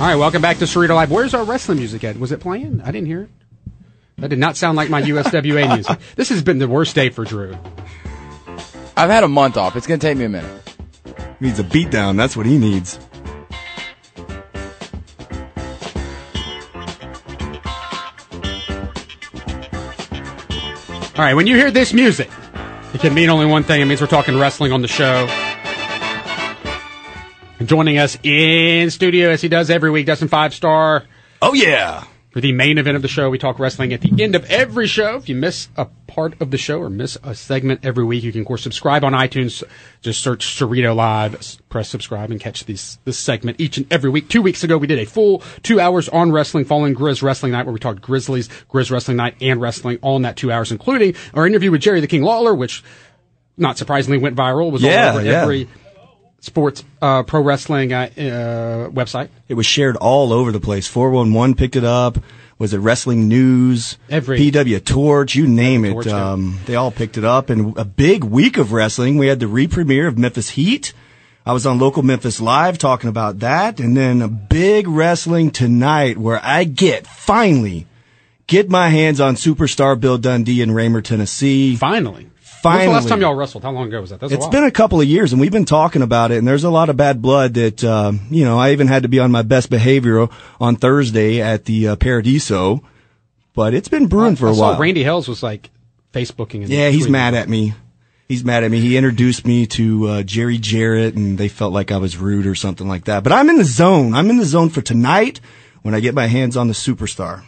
All right, welcome back to Cerrito Live. Where's our wrestling music at? Was it playing? I didn't hear it. That did not sound like my USWA music. This has been the worst day for Drew. I've had a month off. It's going to take me a minute. He needs a beatdown. That's what he needs. All right, when you hear this music, it can mean only one thing. It means we're talking wrestling on the show. Joining us in studio, as he does every week, Dustin Five Star. Oh yeah. For the main event of the show, we talk wrestling at the end of every show. If you miss a part of the show or miss a segment every week, you can of course subscribe on iTunes. Just search Cerrito Live, press subscribe, and catch these this segment each and every week. Two weeks ago, we did a full two hours on wrestling following Grizz Wrestling Night, where we talked Grizzlies, Grizz Wrestling Night, and wrestling all in that two hours, including our interview with Jerry the King Lawler, which not surprisingly went viral. Was Yeah, all over yeah. every sports uh, pro wrestling uh, uh, website. It was shared all over the place. 411 picked it up. Was it Wrestling News? Every- PW Torch, you name it. Torch. Um, they all picked it up. And a big week of wrestling. We had the re-premiere of Memphis Heat. I was on local Memphis Live talking about that. And then a big wrestling tonight where I get finally get my hands on superstar Bill Dundee in Ramer, Tennessee. Finally. Finally. When's the last time y'all wrestled? How long ago was that? That's a It's while. been a couple of years, and we've been talking about it. And there's a lot of bad blood that uh, you know. I even had to be on my best behavior on Thursday at the uh, Paradiso, but it's been brewing for I a saw while. Randy Hales was like Facebooking. And yeah, he's tweeting. mad at me. He's mad at me. He introduced me to uh, Jerry Jarrett, and they felt like I was rude or something like that. But I'm in the zone. I'm in the zone for tonight when I get my hands on the superstar.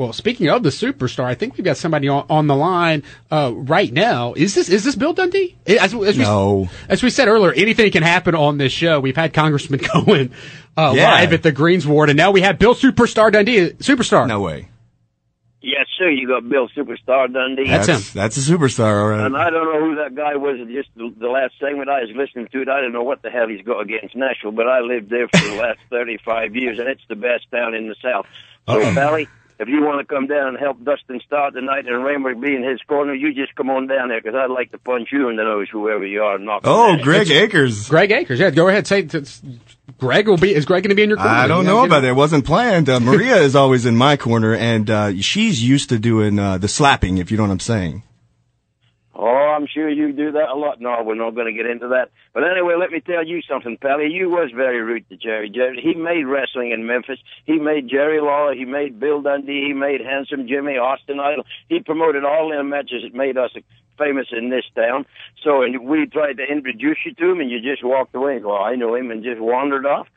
Well, speaking of the superstar, I think we've got somebody on, on the line uh, right now. Is this is this Bill Dundee? As, as we, No. As we said earlier, anything can happen on this show. We've had Congressman Cohen uh, Yeah. live at the Greens Ward, and now we have Bill Superstar Dundee. Superstar. No way. Yes, sir. You got Bill Superstar Dundee. That's him. That's a superstar, all right. And I don't know who that guy was. Just the, the last segment I was listening to it, I don't know what the hell he's got against Nashville, but I lived there for the last 35 years, and it's the best town in the South. So, Pally, if you want to come down and help Dustin start tonight and Ramer be in his corner, you just come on down there, because I'd like to punch you in the nose, whoever you are. and Knock Oh, you down. Greg Akers. Greg Akers. Yeah, go ahead. Say Greg will be. Is Greg going to be in your corner? I don't You know gotta about that. It wasn't planned. Uh, Maria is always in my corner, and uh, she's used to doing uh, the slapping, if you know what I'm saying. Oh, I'm sure you do that a lot. No, we're not going to get into that. But anyway, let me tell you something, Pally. You was very rude to Jerry. Jerry, he made wrestling in Memphis. He made Jerry Lawler. He made Bill Dundee. He made Handsome Jimmy, Austin Idol. He promoted all them matches that made us famous in this town. So, and we tried to introduce you to him, and you just walked away and go, I know him, and just wandered off.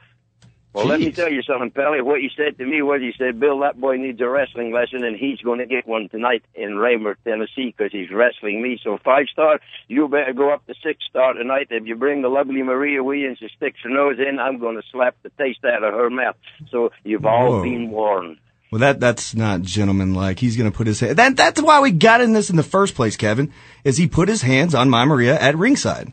Well, let me tell you something, Pally. What you said to me was, he said, Bill, that boy needs a wrestling lesson, and he's going to get one tonight in Ramer, Tennessee, because he's wrestling me. So five star, you better go up to six star tonight. If you bring the lovely Maria Williams to stick her nose in, I'm going to slap the taste out of her mouth. So you've all Whoa. been warned. Well, that that's not gentlemanlike. He's going to put his hand. That that's why we got in this in the first place, Kevin. Is he put his hands on my Maria at ringside?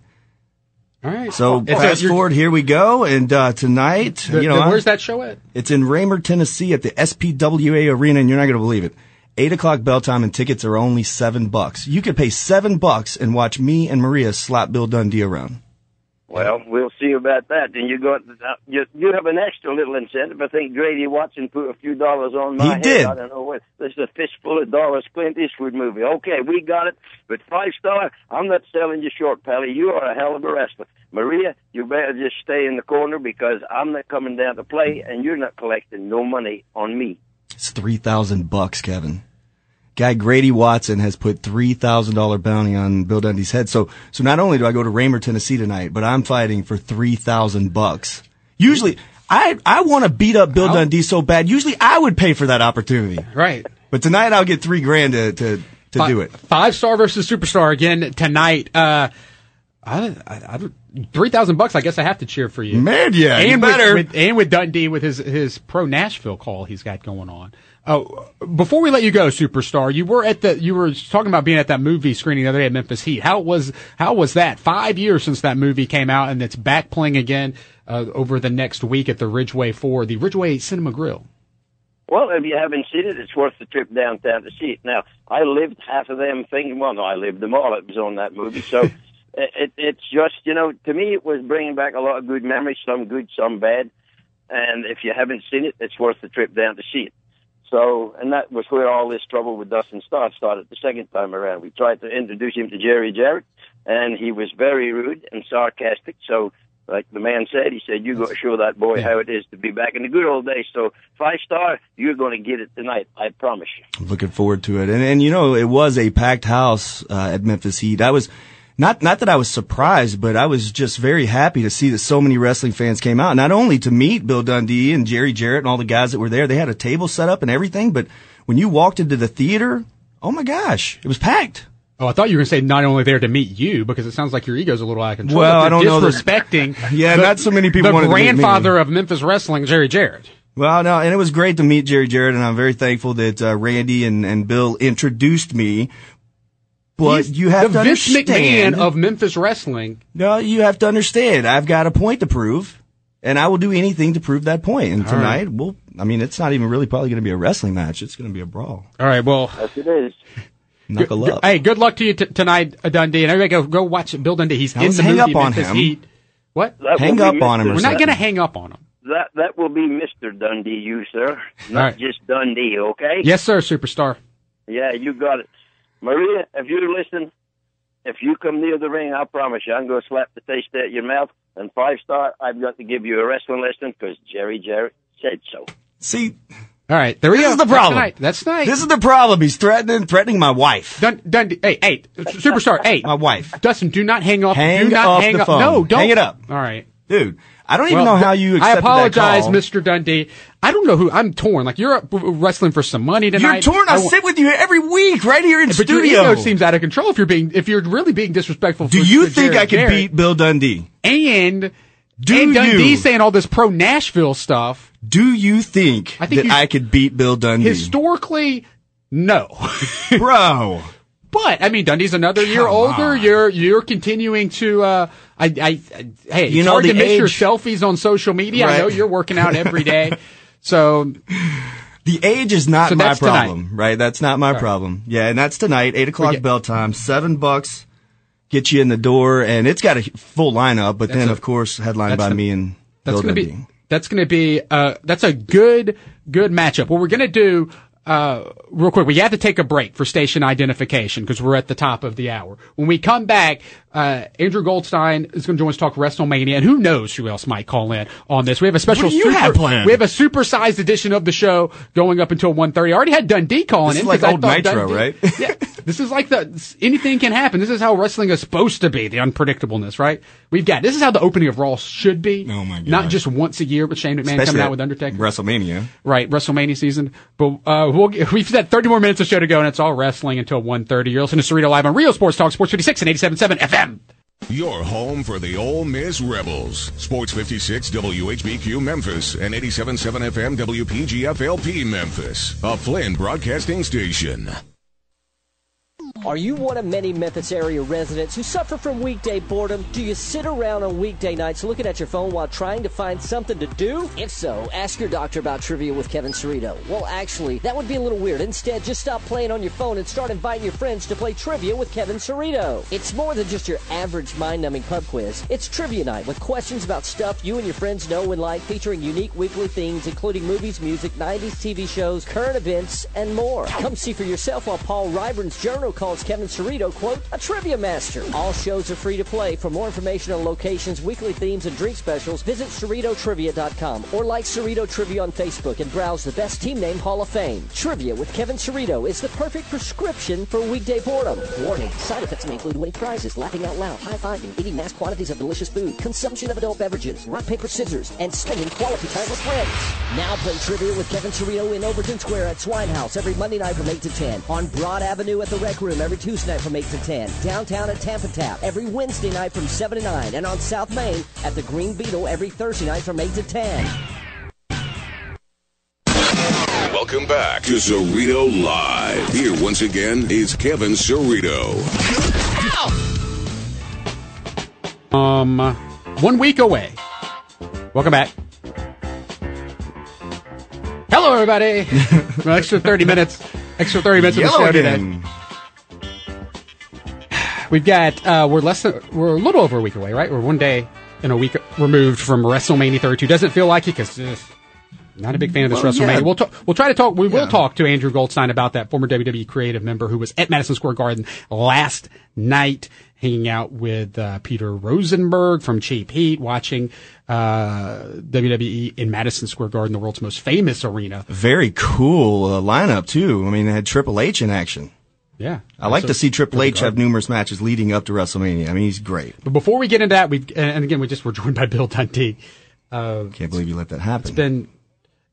All right. So It's fast you're- forward, here we go, and uh, tonight, the- you know, the- where's that show at? It's in Ramer, Tennessee, at the SPWA Arena, and you're not going to believe it. Eight o'clock bell time, and tickets are only seven bucks. You could pay seven bucks and watch me and Maria slap Bill Dundee around. Well, we'll see about that. And you got uh, you, you have an extra little incentive. I think Grady Watson put a few dollars on my He head. did. I don't know what. This is a fistful of dollars. Clint Eastwood movie. Okay, we got it. But five star, I'm not selling you short, Pally. You are a hell of a wrestler. Maria, you better just stay in the corner because I'm not coming down to play, and you're not collecting no money on me. It's three thousand bucks, Kevin. Guy Grady Watson has put three thousand dollar bounty on Bill Dundee's head. So, so not only do I go to Ramer, Tennessee tonight, but I'm fighting for three thousand bucks. Usually, I I want to beat up Bill Dundee so bad. Usually, I would pay for that opportunity. Right. But tonight, I'll get three grand to to, to Fi- do it. Five star versus superstar again tonight. Uh, I, I, I, three thousand bucks. I guess I have to cheer for you. Man, yeah, and better. With, with, and with Dundee with his his pro Nashville call he's got going on. Oh, before we let you go, superstar, you were at the you were talking about being at that movie screening the other day at Memphis Heat. How was how was that? Five years since that movie came out, and it's back playing again uh, over the next week at the Ridgeway Four, the Ridgeway Cinema Grill. Well, if you haven't seen it, it's worth the trip downtown to see it. Now, I lived half of them thinking, well, no, I lived them all. It was on that movie. So it, it, it's just, you know, to me, it was bringing back a lot of good memories, some good, some bad. and if you haven't seen it, it's worth the trip down to see it. So, and that was where all this trouble with Dustin Starr started the second time around. We tried to introduce him to Jerry Jarrett, and he was very rude and sarcastic. So, like the man said, he said, "You got to show that boy how it is to be back in the good old days." So, five star, you're going to get it tonight. I promise you. Looking forward to it. And, and you know, it was a packed house uh, at Memphis Heat. I was not not that I was surprised, but I was just very happy to see that so many wrestling fans came out. Not only to meet Bill Dundee and Jerry Jarrett and all the guys that were there, they had a table set up and everything. But when you walked into the theater, oh my gosh, it was packed. Oh, I thought you were going to say not only there to meet you because it sounds like your ego's a little out of control. Well, I don't know Disrespecting. Yeah, the, not so many people The wanted to meet me. grandfather of Memphis wrestling, Jerry Jarrett. Well, no, and it was great to meet Jerry Jarrett, and I'm very thankful that uh, Randy and, and Bill introduced me. But He's you have the to Vince understand. McMahon of Memphis wrestling. no, you have to understand. I've got a point to prove, and I will do anything to prove that point. And tonight, well, I mean, it's not even really probably going to be a wrestling match. It's going to be a brawl. All right, well, Yes, it is. Knuckle good- up. hey, good luck to you t- tonight, uh, Dundee, and everybody go go watch Bill Dundee. He's Now in the hang movie up on Memphis him. Heat. What? That Hang up on him. We're not going to hang up on him. That that will be Mr. Dundee, you sir, not right. just Dundee. Okay? Yes, sir, superstar. Yeah, you got it, Maria. If you listen, if you come near the ring, I promise you, I'm going to slap the taste out of your mouth. And five star, I've got to give you a wrestling lesson because Jerry Jarrett said so. See, All right, there we This go. is the That's problem. tonight. That's nice. this is the problem. He's threatening, threatening my wife. Dun- Dundee. Hey, hey, superstar. Hey, My wife. Dustin, do not hang up. Hang do not up hang the up. phone. No, don't Hang it up. All right. Dude, I don't even Well, know how you I apologize, that call. Mr. Dundee. I don't know who. I'm torn. Like you're wrestling for some money tonight. You're torn. I, wa- sit with you every week right here in but studio. your ego seems out of control. If you're being, if you're really being disrespectful. Do for- you for think Jerry I could beat Bill Dundee? And Do and Dundee you? saying all this pro Nashville stuff. Do you think, I think that I could beat Bill Dundee? Historically, no. Bro. But I mean, Dundee's another year older. on. You're you're continuing to. Uh, I, I, I hey, You it's know, hard to miss your selfies on social media. I know you're working out every day, so The age is not So my that's tonight. problem, right? That's not my problem. Yeah, and that's tonight, eight o'clock get- bell time, seven bucks, get you in the door, and it's got a full lineup. But then, a- of course, headlined by me and that's Bill gonna Dundee. be that's gonna be uh that's a good good matchup. What we're gonna do. Uh, real quick, we have to take a break for station identification because we're at the top of the hour. When we come back, uh, Andrew Goldstein is going to join us to talk WrestleMania, and who knows who else might call in on this. We have a special What do you super, have planned? we have a supersized edition of the show going up until 1.30. I already had Dundee calling This in. is like old Nitro, Dundee- right? yeah. This is like the, anything can happen. This is how wrestling is supposed to be, the unpredictableness, right? We've got, this is how the opening of Raw should be. Oh my Not just once a year with Shane McMahon Especially coming out with Undertaker. WrestleMania. Right, WrestleMania season. But uh, we'll get, we've got 30 more minutes of show to go, and it's all wrestling until 1.30. You're listening to Cerrito Live on Real Sports Talk, Sports 56 and 87.7 FM. Your home for the Ole Miss Rebels. Sports 56 WHBQ Memphis and 87.7 FM WPGF LP Memphis. A Flinn broadcasting station. Are you one of many Memphis area residents who suffer from weekday boredom? Do you sit around on weekday nights looking at your phone while trying to find something to do? If so, ask your doctor about trivia with Kevin Cerrito. Well, actually, that would be a little weird. Instead, just stop playing on your phone and start inviting your friends to play trivia with Kevin Cerrito. It's more than just your average mind-numbing pub quiz. It's trivia night with questions about stuff you and your friends know and like, featuring unique weekly themes including movies, music, 90s TV shows, current events, and more. Come see for yourself while Paul Ryburn's journal calls Kevin Cerrito, quote, a trivia master. All shows are free to play. For more information on locations, weekly themes, and drink specials, visit CerritoTrivia.com or like Cerrito Trivia on Facebook and browse the best team name Hall of Fame. Trivia with Kevin Cerrito is the perfect prescription for weekday boredom. Warning, side effects may include winning prizes, laughing out loud, high-fiving, eating mass quantities of delicious food, consumption of adult beverages, rock, paper, scissors, and spending quality time with friends. Now play trivia with Kevin Cerrito in Overton Square at Schweinehaus every Monday night from 8 to 10. On Broad Avenue at the Rec Room every Tuesday night from 8 to 10. Downtown at Tamp & Tap every Wednesday night from 7 to 9. And on South Main at the Green Beetle every Thursday night from 8 to 10. Welcome back to Cerrito Live. Here once again is Kevin Cerrito. Um, one week away. Welcome back. Hello, everybody. An extra 30 minutes. Extra 30 minutes of the Yellow show today. We've got, uh, we're less than, we're a little over a week away, right? We're one day, and a week removed from WrestleMania 32. Doesn't feel like it because not a big fan of this Well, WrestleMania. yeah. We'll talk, we'll try to talk. We will talk to Andrew Goldstein about that former WWE creative member who was at Madison Square Garden last night, hanging out with uh, Peter Rosenberg from Cheap Heat, watching uh, WWE in Madison Square Garden, the world's most famous arena. Very cool uh, lineup too. I mean, it had Triple H in action. Yeah, I like to see Triple H have numerous matches leading up to WrestleMania. I mean, he's great. But before we get into that, we and again we just were joined by Bill Dundee. Uh, Can't believe you let that happen. it's been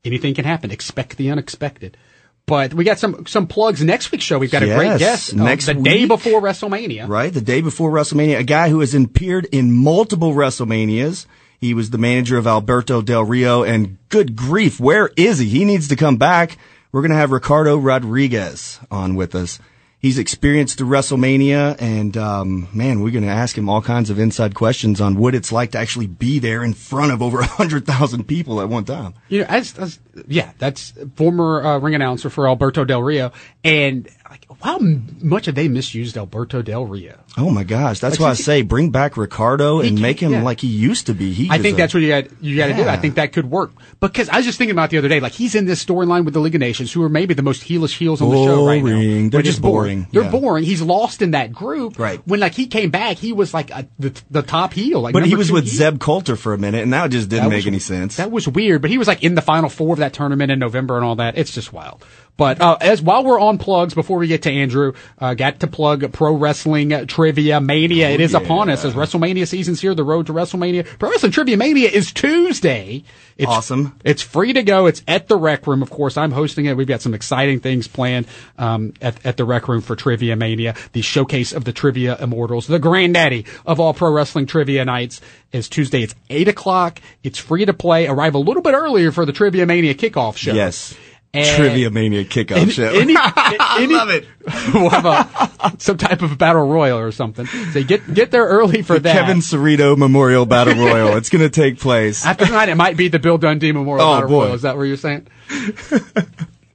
anything can happen. Expect the unexpected. But we got some some plugs next week's show. We've got a great guest uh, next the day before WrestleMania. right? The day before WrestleMania, a guy who has appeared in multiple WrestleManias. He was the manager of Alberto Del Rio, and good grief, where is he? He needs to come back. We're going to have Ricardo Rodriguez on with us. He's experienced the WrestleMania, and um, man, we're going to ask him all kinds of inside questions on what it's like to actually be there in front of over 100,000 people at one time. Know, as, as yeah, that's former uh, ring announcer for Alberto Del Rio, and like how much have they misused Alberto Del Rio? Oh my gosh, that's Like, why I say bring back Ricardo and make him yeah. like he used to be. He I think a- that's what you got you got to do. I think that could work because I was just thinking about it the other day. Like he's in this storyline with the League of Nations, who are maybe the most heelish heels on the show right now. They're just boring. They're Yeah. boring. He's lost in that group. Right. When like he came back, he was like a, the the top heel. Like But he was with heel. Zeb Colter for a minute, and that just didn't That make was- any sense. That was weird, but he was like in the final four of that tournament in November and all that. It's just wild. But uh, as while we're on plugs, before we get to Andrew, uh, got to plug pro wrestling trivia mania. it is Oh, yeah. upon us as WrestleMania season's here. The road to WrestleMania. Pro wrestling trivia mania is Tuesday. It's Awesome. It's free to go. It's at the Rec Room. Of course, I'm hosting it. We've got some exciting things planned um, at, at the Rec Room for Trivia Mania. The showcase of the Trivia Immortals, the granddaddy of all pro wrestling trivia nights, is Tuesday. It's eight o'clock. It's free to play. Arrive a little bit earlier for the Trivia Mania kickoff show. yes. And- Trivia Mania kickoff Any, show. any, I love it. we'll have a, some type of battle royal or something. So get get there early for that. Kevin Cerrito Memorial Battle Royal. It's going to take place. After tonight, it might be the Bill Dundee Memorial Oh, Battle boy. Royal. Is that what you're saying?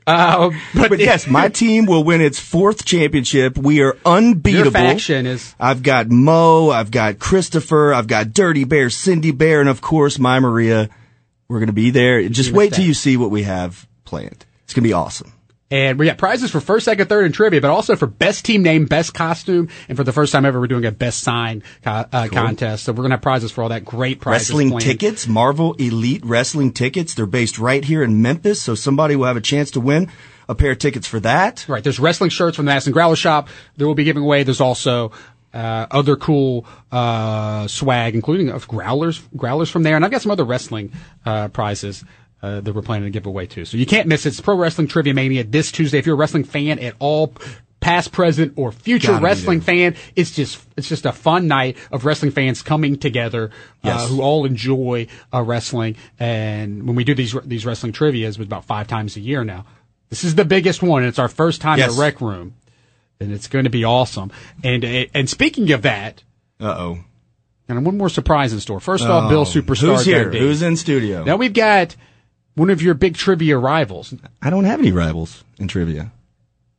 uh, but, But yes, my team will win its fourth championship. We are unbeatable. Your faction is I've got Mo, I've got Christopher, I've got Dirty Bear, Cindy Bear, and of course my Maria. We're going to be there. Just wait till you see what we have planned. It's going to be awesome. And we got prizes for first, second, third, and trivia, but also for best team name, best costume, and for the first time ever, we're doing a best sign uh, contest. So we're gonna have prizes for all that great prizes. Wrestling planned. tickets, Marvel Elite Wrestling tickets. They're based right here in Memphis, so somebody will have a chance to win a pair of tickets for that. Right. There's wrestling shirts from the Madison Growler Shop that we'll be giving away. There's also uh, other cool uh, swag, including of growlers, growlers from there, and I've got some other wrestling uh, prizes. Uh, that we're planning to give away too. So you can't miss it. It's Pro Wrestling Trivia Mania this Tuesday. If you're a wrestling fan at all, past, present, or future Gotta wrestling fan, it's just it's just a fun night of wrestling fans coming together uh, who all enjoy uh, wrestling. And when we do these these wrestling trivia's, with about five times a year now. This is the biggest one. and It's our first time Yes. at Rec Room, and it's going to be awesome. And and speaking of that, Uh oh. and one more surprise in store. First off, Bill Superstar. Who's here? Who's in studio? Now we've got one of your big trivia rivals, I don't have any rivals in trivia.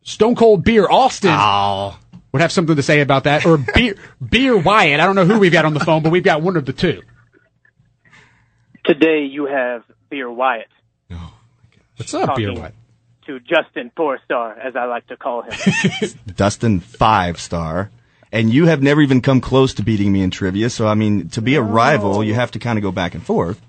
Stone Cold Beer Austin. Oh. Would have something to say about that, or Beer Beer Wyatt. I don't know who we've got on the phone, but we've got one of the two. Today you have Beer Wyatt oh, What's up, Beer Wyatt? to Justin Four Star, as I like to call him. Dustin five star. And you have never even come close to beating me in trivia. So, I mean, to be a rival, you have to kind of go back and forth.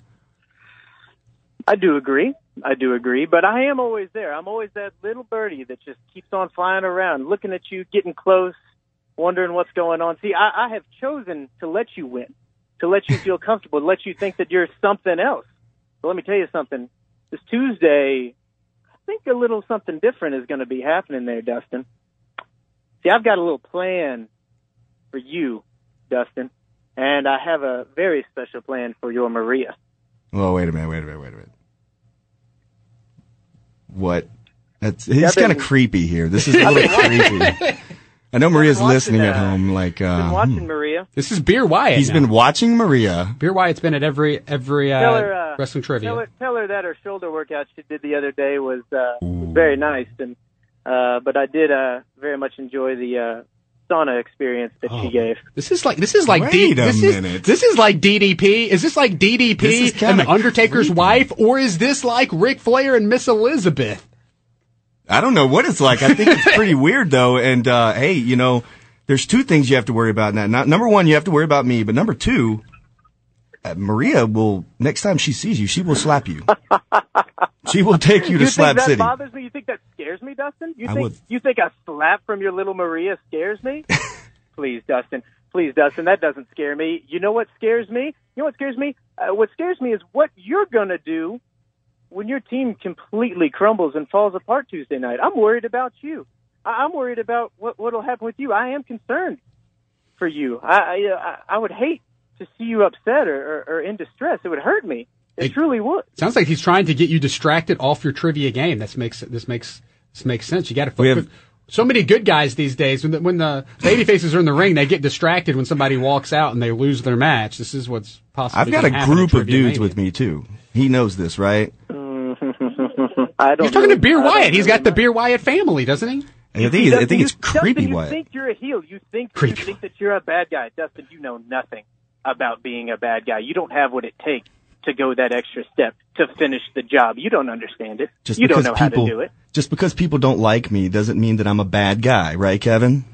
I do agree. I do agree, but I am always there. I'm always that little birdie that just keeps on flying around, looking at you, getting close, wondering what's going on. See, I, I have chosen to let you win, to let you feel comfortable, to let you think that you're something else. So let me tell you something. This Tuesday, I think a little something different is going to be happening there, Dustin. See, I've got a little plan for you, Dustin, and I have a very special plan for your Maria. Well, wait a minute, wait a minute, wait a minute. What? That's, it's kind of creepy here. This is a little creepy. I know Maria's watching, listening at home. Like, Been uh, watching Maria. This is Beer Wyatt. he's now. been watching Maria. Beer Wyatt's been at every every uh, Tell her, uh, wrestling trivia. Tell her, tell her that her shoulder workout she did the other day was uh, very nice, and uh, but I did uh, very much enjoy the uh, sauna experience that Oh. she gave. This is like this is like D, Wait a this minute. is this is like DDP. Is this like DDP This and the Undertaker's creepy. wife, or is this like Ric Flair and Miss Elizabeth? I don't know what it's like. I think it's pretty weird though. And uh, hey, you know, there's two things you have to worry about in that. Not, number one, you have to worry about me, but number two, uh, Maria will next time she sees you, she will slap you. she will take you to you Slap think that City. bothers me? You think that scares me, Dustin? You I think would- you think a slap from your little Maria scares me? Please, Dustin. Please, Dustin. That doesn't scare me. You know what scares me? You know what scares me? Uh, what scares me is what you're gonna do when your team completely crumbles and falls apart Tuesday night. I'm worried about you. I- I'm worried about what what'll happen with you. I am concerned for you. I I, I would hate to see you upset or, or, or in distress. It would hurt me. It It- truly would. Sounds like he's trying to get you distracted off your trivia game. This makes this makes this makes sense. You got to We focus. have- So many good guys these days. When the, when the baby faces are in the ring, they get distracted when somebody walks out and they lose their match. This is what's possible. I've got a group of dudes with me too. He knows this, right? Mm-hmm. I don't. You're talking really- to Beer Wyatt. He's really got the. Beer Wyatt family, doesn't he? I think I think it's Dustin, creepy. you Wyatt. think you're a heel. You think Creepy. you think that you're a bad guy. Dustin, you know nothing about being a bad guy. You don't have what it takes to go that extra step to finish the job. You don't understand it. Just you don't because know people how to do it. just because people don't like me doesn't mean that I'm a bad guy, right, Kevin?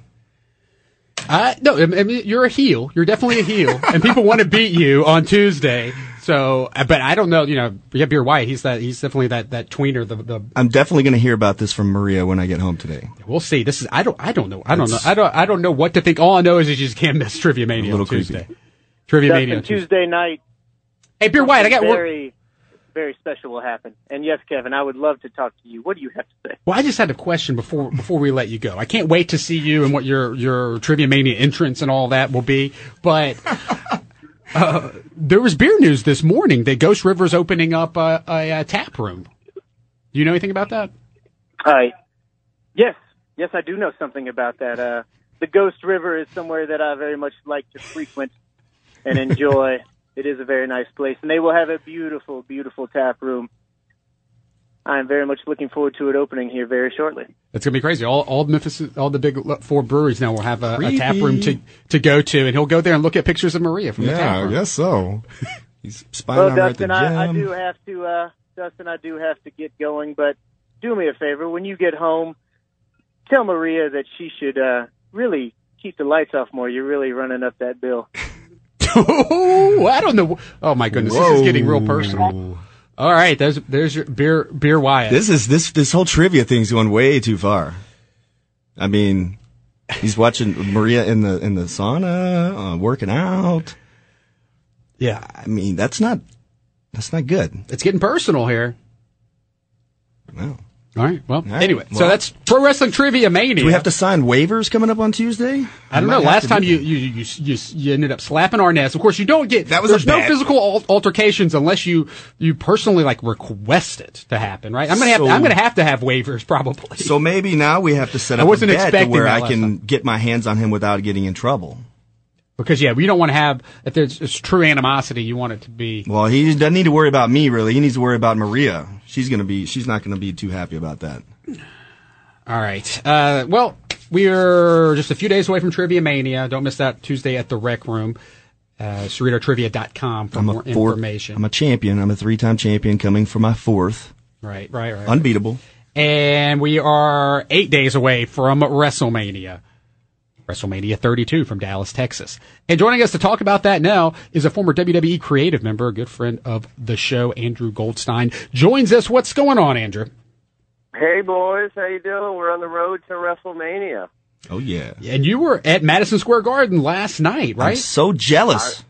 Uh, no, I mean, you're a heel. You're definitely a heel, and people want to beat you on Tuesday. So, uh, but I don't know. You know, yeah, have Beer Wyatt. He's that. He's definitely that that tweener. The the I'm definitely going to hear about this from Maria when I get home today. we'll see. This is I don't I don't know. I don't know. I don't I don't know what to think. All I know is you just can't miss Trivia Mania A little on Tuesday. creepy. Trivia Mania on Tuesday. Tuesday night. Hey, Beer Wyatt, I got work. very, very special will happen. And yes, Kevin, I would love to talk to you. What do you have to say? Well, I just had a question before before we let you go. I can't wait to see you and what your your Trivia Mania entrance and all that will be. But uh, there was beer news this morning that Ghost River's opening up a, a, a tap room. Do you know anything about that? Hi. Yes, yes, I do know something about that. Uh, the Ghost River is somewhere that I very much like to frequent and enjoy. It is a very nice place, and they will have a beautiful, beautiful tap room. I'm very much looking forward to it opening here very shortly. It's gonna be crazy. All all Memphis, all the big four breweries now will have a, a tap room to to go to, and he'll go there and look at pictures of Maria from the tap room. Yeah, I guess so. He's spying Well, on her at the Dustin, gym. I, I do have to, uh, Dustin, I do have to get going, but do me a favor. When you get home, tell Maria that she should, uh, really keep the lights off more. You're really running up that bill. Oh, I don't know. Oh my goodness, this is getting real personal. All right, there's there's your beer beer Wyatt. This is this this whole trivia thing's going way too far. I mean, he's watching Maria in the in the sauna, uh, working out. yeah, I mean, that's not that's not good. it's getting personal here. Wow. All right. Well, right, anyway, so that's pro wrestling trivia mania. Do we have to sign waivers coming up on Tuesday? I don't know. Last time you, you you you you ended up slapping Arnaz. Of course, you don't get That was there's no physical al- altercations unless you you personally like request it to happen, right? I'm gonna have I'm gonna have to have waivers probably. So maybe now we have to set up I wasn't a bet expecting where I can time. get my hands on him without getting in trouble. Because yeah, we don't want to have if there's it's true animosity. You want it to be Well, he doesn't need to worry about me really. He needs to worry about Maria. She's gonna be. She's not gonna be too happy about that. All right. Uh, well, we're just a few days away from Trivia Mania. Don't miss that Tuesday at the Rec Room. Uh, CerritoTrivia.com for I'm more four, information. I'm a champion. I'm a three-time champion coming for my fourth. right, right, right. Unbeatable. and we are eight days away from WrestleMania. WrestleMania 32 from Dallas, Texas. And joining us to talk about that now is a former WWE creative member, a good friend of the show, Andrew Goldstein. Joins us. What's going on, Andrew? Hey boys, how you doing? We're on the road to WrestleMania. Oh yeah. And you were at Madison Square Garden last night, I'm right? so jealous.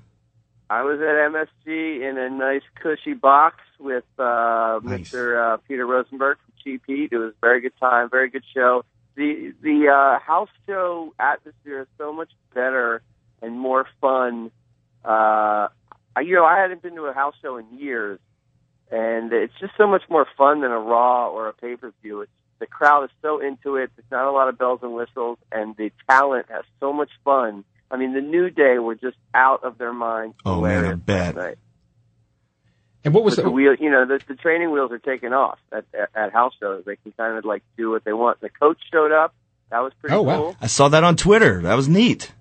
I was at MSG in a nice cushy box with uh, Nice. Mr. Uh, Peter Rosenberg from Cheap Heat. It was a very good time, very good show. The the uh, house show atmosphere is so much better and more fun. Uh, I, you know, I hadn't been to a house show in years, and it's just so much more fun than a Raw or a pay per view. It's the crowd is so into it. There's not a lot of bells and whistles, and the talent has so much fun. I mean, the New Day were just out of their minds. Oh, man, I bet. last night. And what was the, the wheel, you know, the, the training wheels are taken off at, at, at house shows. They can kind of like do what they want. The coach showed up. That was pretty Oh, wow. cool. I saw that on Twitter. That was neat.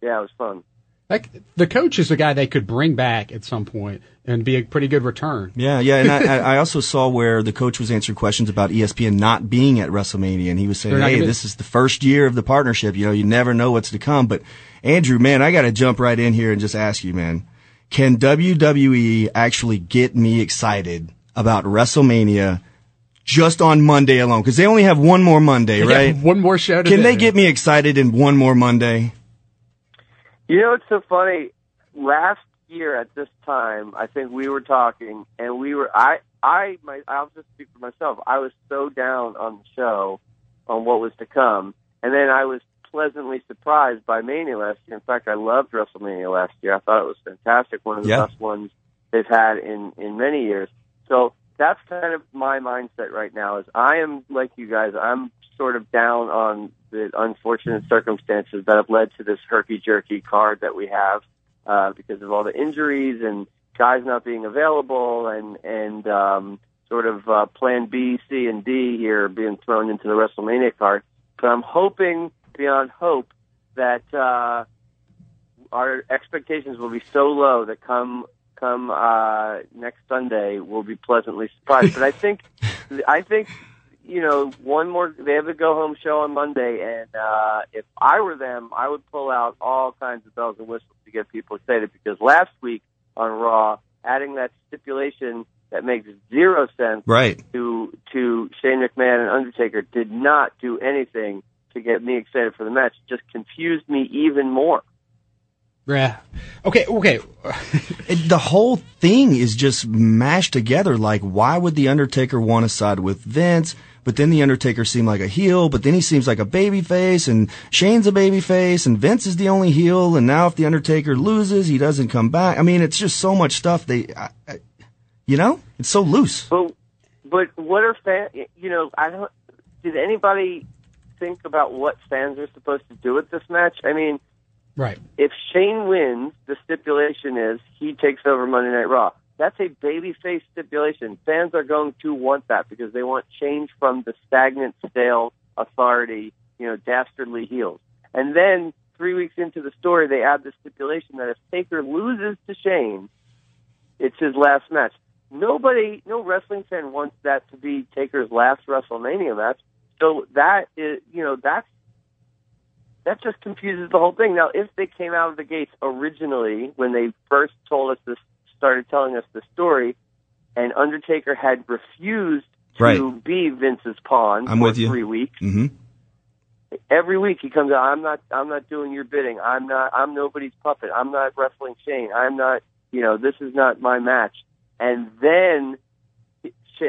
Yeah, it was fun. Like the coach is a guy they could bring back at some point and be a pretty good return. Yeah, yeah, and I, I also saw where the coach was answering questions about ESPN not being at WrestleMania, and he was saying, "Hey, gonna this is the first year of the partnership. You know, you never know what's to come." But Andrew, man, I got to jump right in here and just ask you, man, can WWE actually get me excited about WrestleMania just on Monday alone? Because they only have one more Monday, They right? one more show to Can they get me excited in one more Monday? You know, it's so funny. Last year at this time, I think we were talking, and we were. I, I, my, I'll just speak for myself. I was so down on the show, on what was to come, and then I was pleasantly surprised by Mania last year. In fact, I loved WrestleMania last year. I thought it was fantastic. One of the Yeah. best ones they've had in in many years. So that's kind of my mindset right now. Is I am like you guys. I'm sort of down on the unfortunate circumstances that have led to this herky jerky card that we have uh, because of all the injuries and guys not being available and and um, sort of uh, Plan B, C, and D here being thrown into the WrestleMania card. But I'm hoping beyond hope that uh, our expectations will be so low that come come uh, next Sunday we'll be pleasantly surprised. but I think I think you know one more. They have a go home show on Monday, and uh, if I were them, I would pull out all kinds of bells and whistles to get people excited. Because last week on Raw, adding that stipulation that makes zero sense Right. to to Shane McMahon and Undertaker did not do anything to get me excited for the match. Just confused me even more. Yeah. Okay. Okay. It, the whole thing is just mashed together. Like, why would the Undertaker want to side with Vince? But then the Undertaker seemed like a heel, but then he seems like a baby face, and Shane's a baby face, and Vince is the only heel, and now if the Undertaker loses, he doesn't come back. I mean, it's just so much stuff. They, I, I, you know, it's so loose. But but what are fans? You know, I don't. Did anybody think about what fans are supposed to do with this match? I mean, right. if Shane wins, the stipulation is he takes over Monday Night Raw. That's a babyface stipulation. Fans are going to want that because they want change from the stagnant, stale authority, you know, dastardly heels. And then three weeks into the story, they add the stipulation that if Taker loses to Shane, it's his last match. Nobody, no wrestling fan wants that to be Taker's last WrestleMania match. So that is, you know, that's that just confuses the whole thing. Now, if they came out of the gates originally when they first told us this, started telling us the story, and Undertaker had refused to Right. be Vince's pawn I'm for with you. three weeks. hmm Every week he comes out. I'm not. I'm not doing your bidding. I'm not. I'm nobody's puppet. I'm not wrestling Shane. I'm not. You know, this is not my match. And then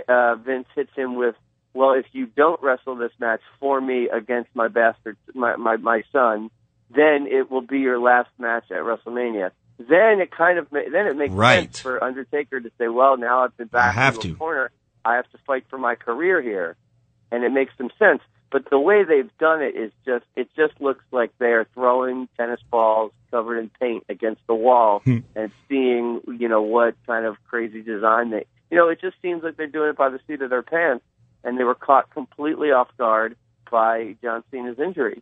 uh, Vince hits him with, "Well, if you don't wrestle this match for me against my bastard, my my, my son, then it will be your last match at WrestleMania." Then it kind of then it makes Right. sense for Undertaker to say, "Well, now I've been back I have into to. a corner. I have to fight for my career here," and it makes some sense. But the way they've done it is just it just looks like they're throwing tennis balls covered in paint against the wall Hmm. and seeing, you know, what kind of crazy design they you know, it just seems like they're doing it by the seat of their pants and they were caught completely off guard by John Cena's injury.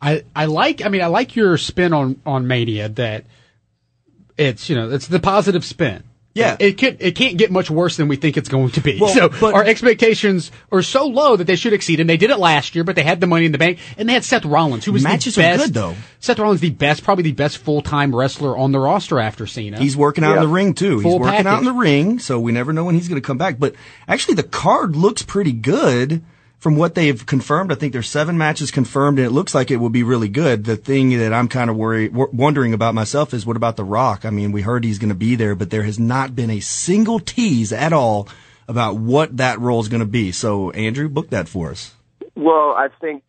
I, I like I mean I like your spin on on Mania that it's you know it's the positive spin. Yeah. It could it can't get much worse than we think it's going to be. Well, so but- our expectations are so low that they should exceed and they did it last year, but they had the money in the bank and they had Seth Rollins who was Matches the are best good, though. Seth Rollins the best probably the best full time wrestler on the roster after Cena. He's working out in the ring too. Full he's working out in the ring, so we never know when he's going to come back. But actually, the card looks pretty good from what they've confirmed. I think there's seven matches confirmed, and it looks like it will be really good. The thing that I'm kind of worried, w- wondering about myself is what about The Rock? I mean, we heard he's going to be there, but there has not been a single tease at all about what that role is going to be. So, Andrew, book that for us. Well, I think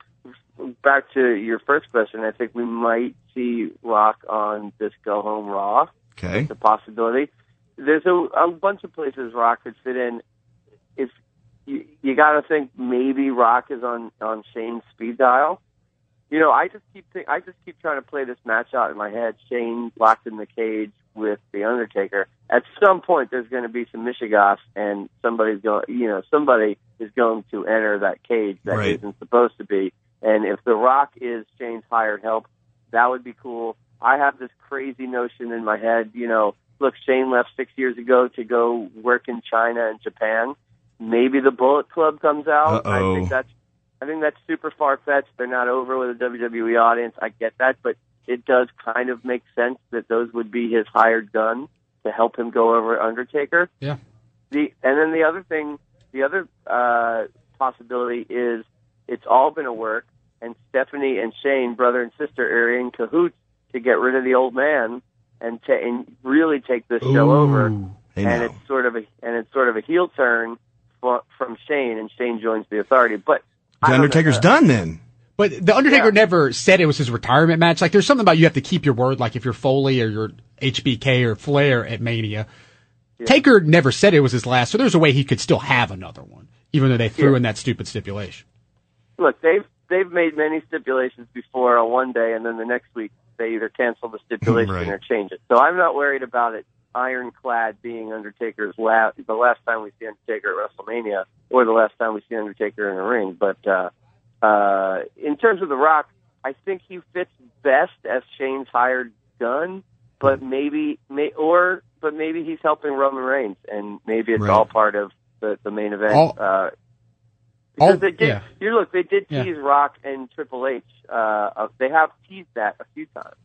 back to your first question, I think we might see Rock on this Go Home Raw. Okay. It's a possibility. There's a, a bunch of places Rock could fit in. If you, you got to think maybe Rock is on on Shane's speed dial. You know, I just keep think, I just keep trying to play this match out in my head. Shane locked in the cage with the Undertaker. At some point, there's going to be some mishegas, and somebody's going. You know, somebody is going to enter that cage that Right. not supposed to be. And if The Rock is Shane's hired help, that would be cool. I have this crazy notion in my head, you know, look, Shane left six years ago to go work in China and Japan. Maybe the Bullet Club comes out. I Uh-oh. think that's I think that's super far fetched. They're not over with a WWE audience. I get that, but it does kind of make sense that those would be his hired gun to help him go over Undertaker. Yeah. The and then the other thing, the other uh, possibility is it's all going to work, and Stephanie and Shane, brother and sister, are in cahoots to get rid of the old man and ta- and really take this show over. Hey, and now. it's sort of a and it's sort of a heel turn fro- from Shane, and Shane joins the Authority. But The don't know. Undertaker's done then. But the Undertaker Yeah. never said it was his retirement match. Like there's something about you have to keep your word. Like if you're Foley or you're HBK or Flair at Mania, Taker never said it was his last. So there's a way he could still have another one, even though they threw Yeah. in that stupid stipulation. look, they've they've made many stipulations before on one day, and then the next week they either cancel the stipulation Right. or change it. So I'm not worried about it ironclad being Undertaker's last the last time we see Undertaker at WrestleMania or the last time we see Undertaker in a ring. But uh, uh, in terms of The Rock, I think he fits best as Shane's hired gun. But maybe, may, or but maybe he's helping Roman Reigns, and maybe it's Right. all part of the, the main event. All- uh, because all- they did. yeah. You look, they did Yeah. tease Rock and Triple H. Uh, uh, they have teased that a few times.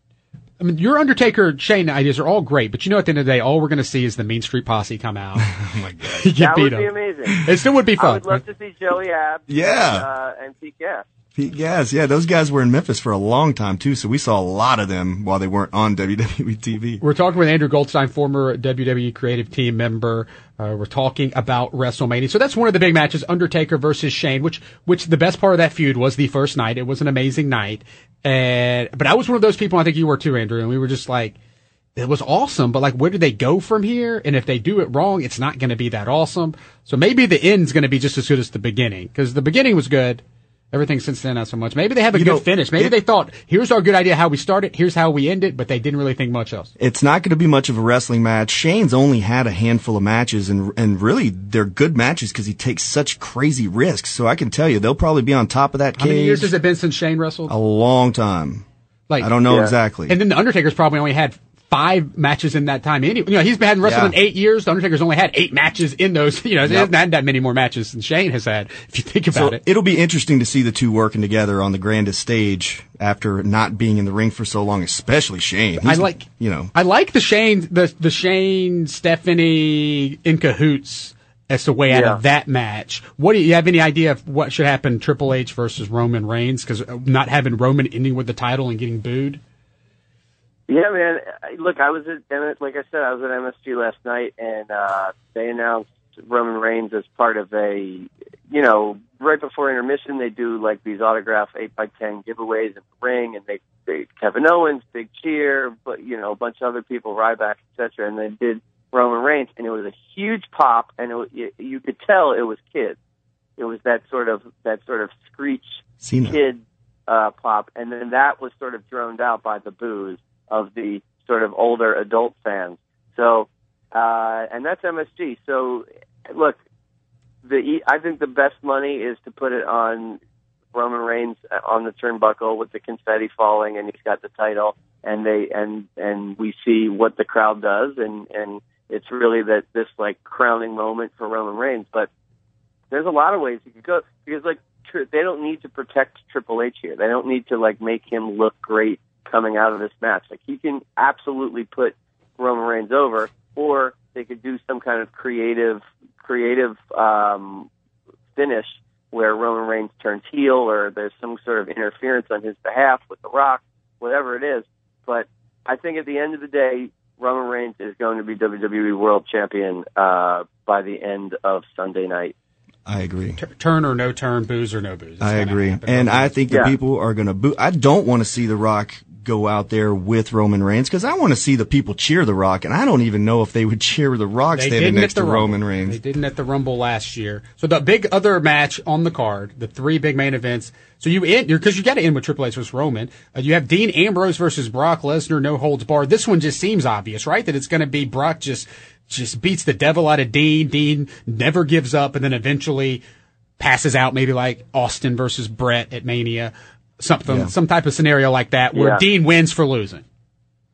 I mean, your Undertaker Shane ideas are all great, but you know, at the end of the day, all we're going to see is the Mean Street Posse come out. Oh my god. that beat would be amazing. It still would be fun. I fun. would love to see Joey Abs. Yeah. And, uh, and Pete Gas. Pete yeah, those guys were in Memphis for a long time too, so we saw a lot of them while they weren't on WWE TV. We're talking with Andrew Goldstein, former WWE creative team member. Uh, we're talking about WrestleMania. So that's one of the big matches, Undertaker versus Shane, which, which the best part of that feud was the first night. It was an amazing night. And, but I was one of those people, I think you were too, Andrew, and we were just like, it was awesome, but like, where do they go from here? And if they do it wrong, it's not going to be that awesome. So maybe the end's going to be just as good as the beginning, because the beginning was good. Everything since then, not so much. Maybe they have a You good know, finish. Maybe it- they thought, here's our good idea how we started, here's how we end it, but they didn't really think much else. It's not going to be much of a wrestling match. Shane's only had a handful of matches, and and really they're good matches because he takes such crazy risks. So I can tell you, they'll probably be on top of that How many years has it been since Shane wrestled? a long time. Like I don't know Yeah. exactly. And then the Undertaker's probably only had five matches in that time. Anyway, you know, he's been wrestling Yeah. in eight years. The Undertaker's only had eight matches in those. You know, he hasn't had that many more matches than Shane has had. If you think about so it. it'll be interesting to see the two working together on the grandest stage after not being in the ring for so long, especially Shane. I like, you know, I like the Shane, the the Shane Stephanie in cahoots as the way out Yeah. of that match. What do you, you have any idea of what should happen? Triple H versus Roman Reigns because uh, not having Roman ending with the title and getting booed. Yeah, man. I- Look, I was at M- like I said, I was at MSG last night, and uh, they announced Roman Reigns as part of a, you know, right before intermission, they do like these autograph eight by ten giveaways in the ring, and they, they Kevin Owens, big cheer, but you know, a bunch of other people, Ryback, etc., and they did Roman Reigns, and it was a huge pop, and it, was- you, you could tell it was kids. It was that sort of that sort of screech Cena. kid uh, pop, and then that was sort of droned out by the boos of the sort of older adult fans. So, uh, and that's MSG. So, look, the I think the best money is to put it on Roman Reigns on the turnbuckle with the confetti falling, and he's got the title, and they and and we see what the crowd does, and and it's really that this like crowning moment for Roman Reigns, but there's a lot of ways you could go because like they don't need to protect Triple H here. They don't need to like make him look great coming out of this match. Like he can absolutely put Roman Reigns over, or they could do some kind of creative creative um, finish where Roman Reigns turns heel, or there's some sort of interference on his behalf with The Rock, whatever it is. But I think at the end of the day, Roman Reigns is going to be WWE World Champion uh, by the end of Sunday night. I agree. Tur- Turn or no turn, booze or no booze. It's I agree. And I think the Yeah. people are going to boo. I don't want to see The Rock go out there with Roman Reigns because I want to see the people cheer The Rock, and I don't even know if they would cheer The Rock They standing next to Rumble. Roman Reigns. They didn't at the Rumble last year. So the big other match on the card, the three big main events. So you end because you got to end with Triple H versus Roman. Uh, you have Dean Ambrose versus Brock Lesnar, no holds barred. This one just seems obvious, right? That it's going to be Brock just just beats the devil out of Dean. Dean never gives up, and then eventually passes out, maybe like Austin versus Brett at Mania, something, Yeah. some type of scenario like that where Yeah. Dean wins for losing.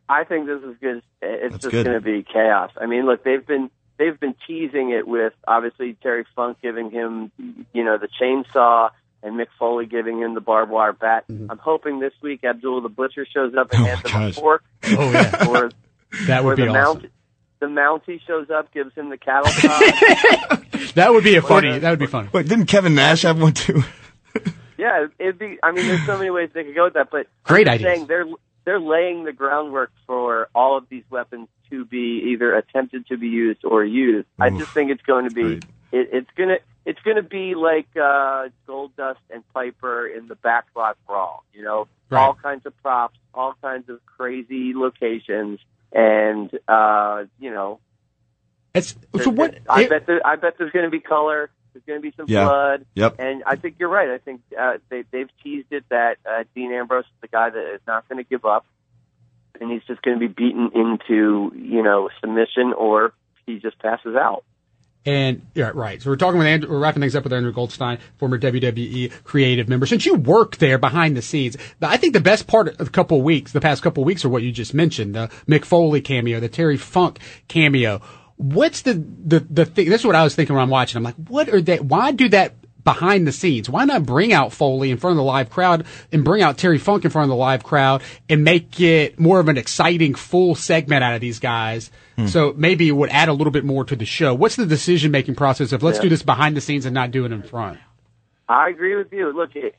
I think this is good. It's That's just going to be chaos. I mean, look, they've been they've been teasing it with obviously Terry Funk giving him, you know, the chainsaw and Mick Foley giving him the barbed wire bat. Mm-hmm. I'm hoping this week Abdullah the Butcher shows up and Oh, hands my him a fork, Oh yeah, or that or would be the awesome. mount the Mountie shows up, gives him the cattle prod. That would be a funny. That would be funny. Wait, didn't Kevin Nash have one too? Yeah, it'd be. I mean, there's so many ways they could go with that, but Great I'm saying they're they're laying the groundwork for all of these weapons to be either attempted to be used or used. I just think it's going to be. It, it's gonna it's gonna be like uh, Goldust and Piper in the backlot brawl. You know, Right. all kinds of props, all kinds of crazy locations, and uh, you know, It's so what? I it- bet there, I bet there's going to be color. There's going to be some Yeah. blood. Yep. And I think you're right. I think uh, they, they've teased it that uh, Dean Ambrose is the guy that is not going to give up, and he's just going to be beaten into you know submission, or he just passes out. And yeah, right. So we're talking with Andrew, we're wrapping things up with Andrew Goldstein, former WWE creative member. Since you work there behind the scenes, I think the best part of the couple of weeks, the past couple of weeks, are what you just mentioned: the Mick Foley cameo, the Terry Funk cameo. What's the the the thing? This is what I was thinking when I'm watching. I'm like, what are they? Why do that behind the scenes? Why not bring out Foley in front of the live crowd and bring out Terry Funk in front of the live crowd and make it more of an exciting full segment out of these guys? Hmm. So maybe it would add a little bit more to the show. What's the decision making process of let's Yeah. do this behind the scenes and not do it in front? I agree with you. Look, it,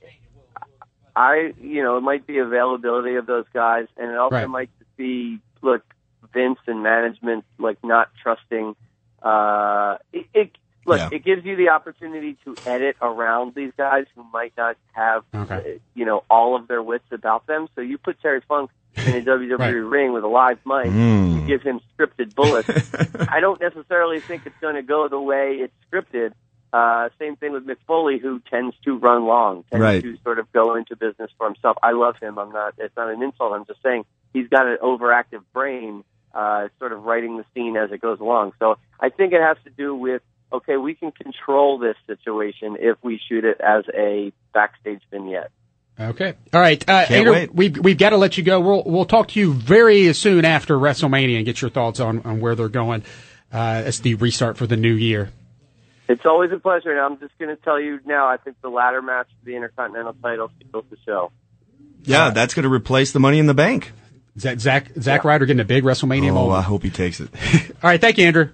I you know it might be availability of those guys, and it also Right. might be look Vince and management like not trusting. Uh, it, it look Yeah. it gives you the opportunity to edit around these guys who might not have Okay. uh, you know all of their wits about them. So you put Terry Funk in a WWE Right. ring with a live mic, Mm. you give him scripted bullets. I don't necessarily think it's going to go the way it's scripted. Uh, same thing with Mick Foley, who tends to run long, tends Right. to sort of go into business for himself. I love him. I'm not. It's not an insult. I'm just saying he's got an overactive brain, uh, sort of writing the scene as it goes along. So I think it has to do with okay, we can control this situation if we shoot it as a backstage vignette. Okay. All right. Uh, Can't Andrew, wait. We've, we've got to let you go. We'll, we'll talk to you very soon after WrestleMania and get your thoughts on, on where they're going uh, as the restart for the new year. It's always a pleasure, and I'm just going to tell you now. I think the ladder match for the Intercontinental title steals the show. Yeah, that's going to replace the Money in the Bank. Zach, Zach, Zach Ryder getting a big WrestleMania Oh, moment. I hope he takes it. All right. Thank you, Andrew.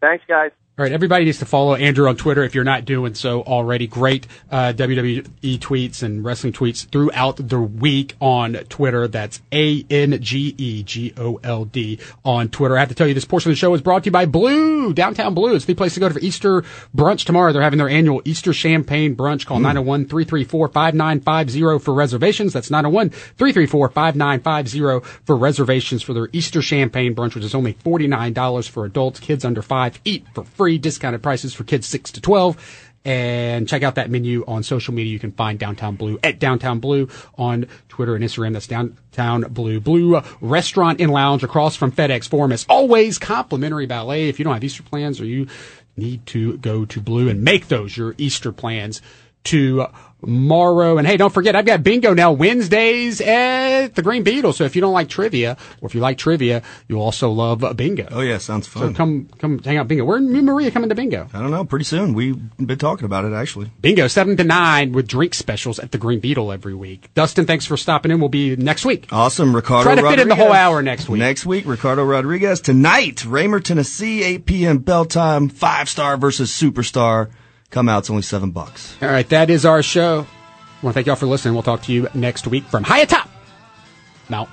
Thanks, guys. All right, everybody needs to follow Andrew on Twitter if you're not doing so already. Great uh, WWE tweets and wrestling tweets throughout the week on Twitter. That's A N G E G O L D on Twitter. I have to tell you, this portion of the show is brought to you by Blue, Downtown Blue. It's the place to go for Easter brunch tomorrow. They're having their annual Easter champagne brunch. Call 901 334 5950 for reservations. That's 901 334 5950 for reservations for their Easter champagne brunch, which is only $49 for adults. Kids under five eat for free. Discounted prices for kids 6 to 12 and check out that menu on social media. You can find Downtown Blue at Downtown Blue on Twitter and Instagram. That's Downtown Blue. Blue Restaurant and Lounge across from FedEx Forum. As always, complimentary ballet. If you don't have Easter plans or you need to go to Blue and make those your Easter plans tomorrow. And hey, don't forget, I've got bingo now Wednesdays at the Green Beetle. So if you don't like trivia, or if you like trivia, you'll also love bingo. Oh yeah, sounds fun. So come, come hang out bingo. Where and Maria coming to bingo? I don't know. Pretty soon. We've been talking about it actually. Bingo, 7 to 9 with drink specials at the Green Beetle every week. Dustin, thanks for stopping in. We'll be next week. Awesome, Ricardo. Try to fit in the whole hour next week. Next week, Ricardo Rodriguez. Tonight, Ramer, Tennessee, 8 p.m. bell time. Five Starr versus superstar. Come out. It's only seven bucks. All right, that is our show. I want to thank y'all for listening. We'll talk to you next week from high atop Mount